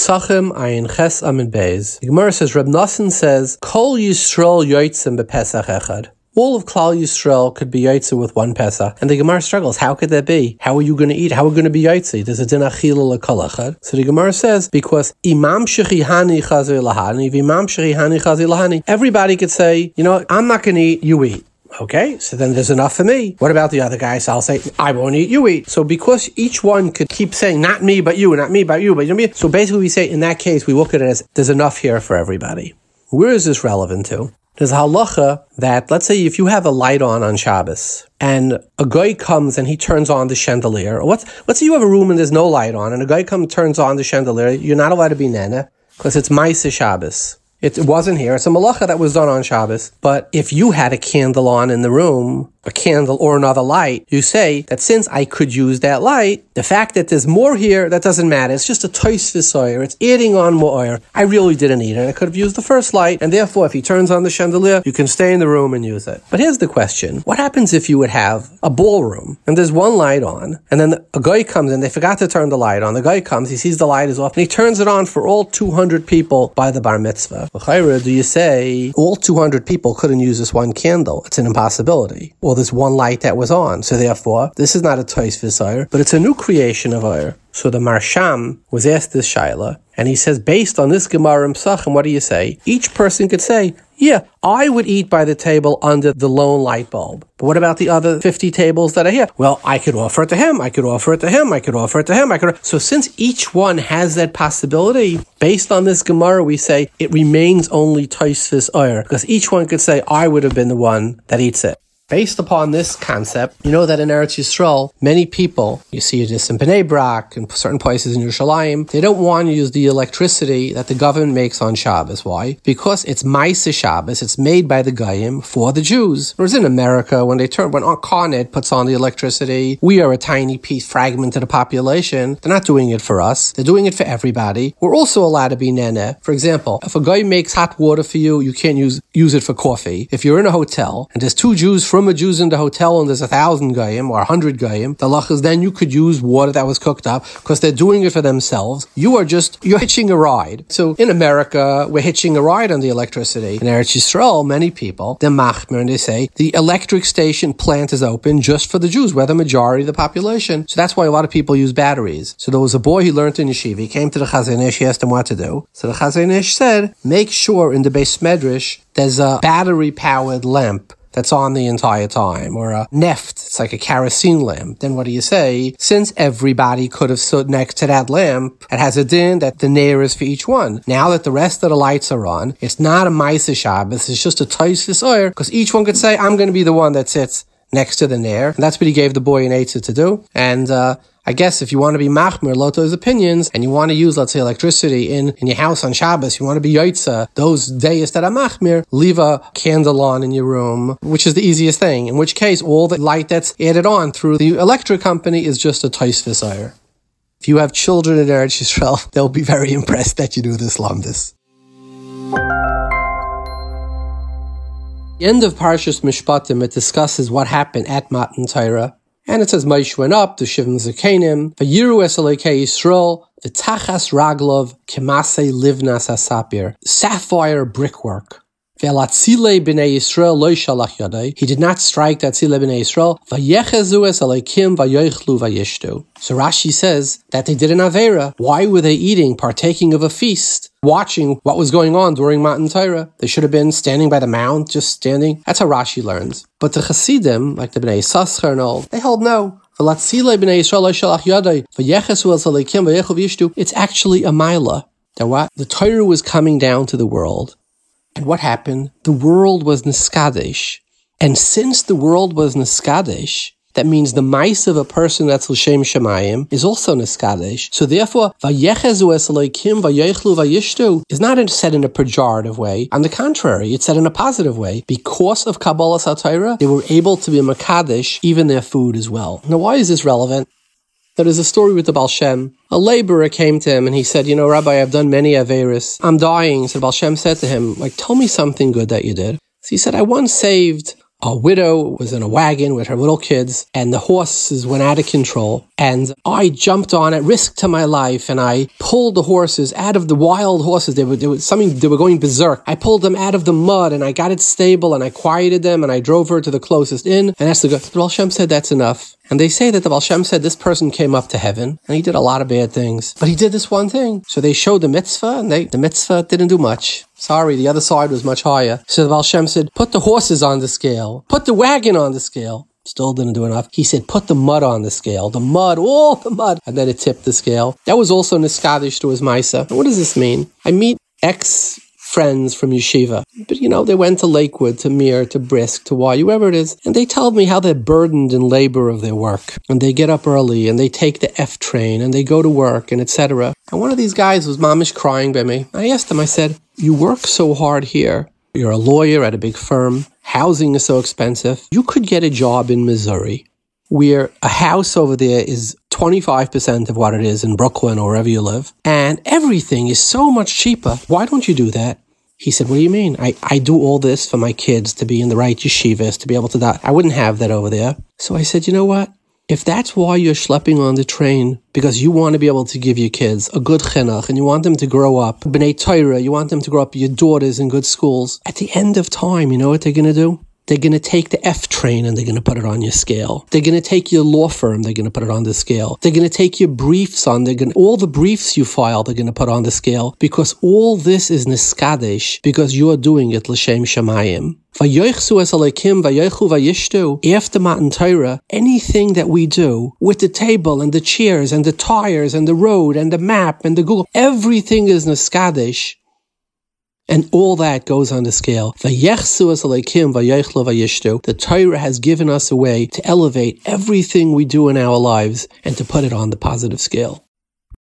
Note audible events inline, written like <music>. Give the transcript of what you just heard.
Psachim Ayin Ches Amid Beis. The Gemara says, Reb Nassim says, Kol Yisrael Yoitzim BePesach Echad. All of Klal Yisrael could be Yaitse with one Pesach. And the Gemara struggles. How could that be? How are you going to eat? How are you going to be Yaitse? There's a din achila lekalachad. So the Gemara says, because Imam Shechihani Chazi Lahani, Imam Shechihani Lahani, everybody could say, you know, I'm not going to eat, you eat. Okay, so then there's enough for me. What about the other guys? I'll say, I won't eat, you eat. So because each one could keep saying, not me, but you, not me, but you, but you know me. So basically we say, in that case, we look at it as there's enough here for everybody. Where is this relevant to? There's a halacha that, let's say, if you have a light on on Shabbos and a guy comes and he turns on the chandelier, or let's, let's say you have a room and there's no light on, and a guy comes turns on the chandelier, you're not allowed to be nana because it's Maisa Shabbos. It wasn't here. It's a malacha that was done on Shabbos. But if you had a candle on in the room, a candle or another light, you say that since I could use that light, the fact that there's more here, that doesn't matter. It's just a tois oil. It's adding on more oil. I really didn't need it. I could have used the first light, and therefore, if he turns on the chandelier, you can stay in the room and use it. But here's the question. What happens if you would have a ballroom, and there's one light on, and then a guy comes in, they forgot to turn the light on. The guy comes, he sees the light is off, and he turns it on for all 200 people by the bar mitzvah. Do you say all 200 people couldn't use this one candle? It's an impossibility. Well, there's one light that was on. So therefore, this is not a toys visire, but it's a new creation of oil. So the Maharsham was asked this Shaila, and he says, based on this Gemara and Psachim, what do you say? Each person could say, yeah, I would eat by the table under the lone light bulb. But what about the other 50 tables that are here? Well, I could offer it to him. I could offer it to him. I could offer it to him. I could. So since each one has that possibility, based on this Gemara, we say it remains only Taisvis Oyer because each one could say, I would have been the one that eats it. Based upon this concept, you know that in Eretz Yisrael, many people, you see this in Bnei Brak and certain places in Yerushalayim, they don't want to use the electricity that the government makes on Shabbos. Why? Because it's Maisa Shabbos, it's made by the Goyim for the Jews. Whereas in America, when they turn, when Con Ed puts on the electricity, we are a tiny piece, fragment of the population. They're not doing it for us. They're doing it for everybody. We're also allowed to be nene. For example, if a guy makes hot water for you, you can't use, use it for coffee. If you're in a hotel and there's two Jews from Jews in the hotel and there's a thousand goyim or a hundred goyim, the lach is then you could use water that was cooked up because they're doing it for themselves. You are just, you're hitching a ride. So in America, we're hitching a ride on the electricity. In Eretz Yisrael, many people, they're machmer and they say the electric station plant is open just for the Jews. We're the majority of the population. So that's why a lot of people use batteries. So there was a boy he learned in yeshiva. He came to the Chazon Ish, he asked him what to do. So the Chazon Ish said, make sure in the beis medrash there's a battery powered lamp that's on the entire time, or a neft, it's like a kerosene lamp, then what do you say? Since everybody could have stood next to that lamp, it has a din that the nair is for each one. Now that the rest of the lights are on, it's not a Maisa Shabbos, it's just a Toisis Oyer, because each one could say, I'm going to be the one that sits next to the nair. And that's what he gave the boy an Eitzah to do. And, uh, I guess if you want to be machmir Loto's opinions and you want to use, let's say, electricity in, in your house on Shabbos, you want to be yotza, those days that are machmir, leave a candle on in your room, which is the easiest thing. In which case, all the light that's added on through the electric company is just a tois. If you have children in Eretz Yisrael, <laughs> they'll be very impressed that you do this lamdis. The end of Parshas Mishpatim, it discusses what happened at Matan Torah and it says Moshe went up to Shivim Zakenim, Vayiru Esalekei Yisrael, V'tachas Raglov, Kemase Livnas Asapir, sapphire brickwork. He did not strike that Tzile b'nei Yisrael. Vayechezu es aleikim vayoichlu vayishtu. So Rashi says that they did an avera. Why were they eating, partaking of a feast, watching what was going on during Matan Torah? They should have been standing by the mount, just standing. That's how Rashi learns. But the Chassidim, like the Bnei Saschar and all, they hold no. It's actually a mila. That what? The Torah was coming down to the world and what happened? The world was Niskadesh. And since the world was Niskadesh, that means the mice of a person that's L'Shem Shemayim is also Niskadesh. So therefore, Vayechezu es Vayechlu Vayishtu is not said in a pejorative way. On the contrary, it's said in a positive way. Because of Kabbalah Satira, they were able to be a Makadesh, even their food as well. Now, why is this relevant? There is a story with the Baal Shem. A laborer came to him and he said, You know, Rabbi, I've done many Averis. I'm dying. So Baal Shem said to him, like, tell me something good that you did. So he said, I once saved a widow who was in a wagon with her little kids, and the horses went out of control. And I jumped on it, risked to my life, and I pulled the horses out of the wild horses. They were, they were something they were going berserk. I pulled them out of the mud, and I got it stable, and I quieted them, and I drove her to the closest inn. And that's the good. But Hashem said that's enough. And they say that the Baal Shem said this person came up to heaven and he did a lot of bad things, but he did this one thing. So they showed the mitzvah and they, the mitzvah didn't do much. Sorry, the other side was much higher. So the Baal Shem said, put the horses on the scale, put the wagon on the scale. Still didn't do enough. He said, put the mud on the scale. The mud, all the mud. And then it tipped the scale. That was also Niskadish to his Misa. What does this mean? I meet ex friends from yeshiva. But you know, they went to Lakewood, to Mir, to Brisk, to Y, whoever it is, and they tell me how they're burdened in labor of their work. And they get up early and they take the F train and they go to work and etc. And one of these guys was mamish crying by me. I asked him, I said, You work so hard here. You're a lawyer at a big firm. Housing is so expensive. You could get a job in Missouri where a house over there is 25% of what it is in Brooklyn or wherever you live. And everything is so much cheaper. Why don't you do that? He said, What do you mean? I, I do all this for my kids to be in the right yeshivas, to be able to. I wouldn't have that over there. So I said, You know what? If that's why you're schlepping on the train, because you want to be able to give your kids a good chinuch and you want them to grow up, b'nai Torah, you want them to grow up, your daughters in good schools, at the end of time, you know what they're going to do? They're going to take the F train and they're going to put it on your scale. They're going to take your law firm, they're going to put it on the scale. They're going to take your briefs on, they're going to, all the briefs you file, they're going to put on the scale because all this is niskadesh because you're doing it l'shem shamayim. After Matan Torah, anything that we do with the table and the chairs and the tires and the road and the map and the Google, everything is niskadesh and all that goes on the scale. The Torah has given us a way to elevate everything we do in our lives and to put it on the positive scale.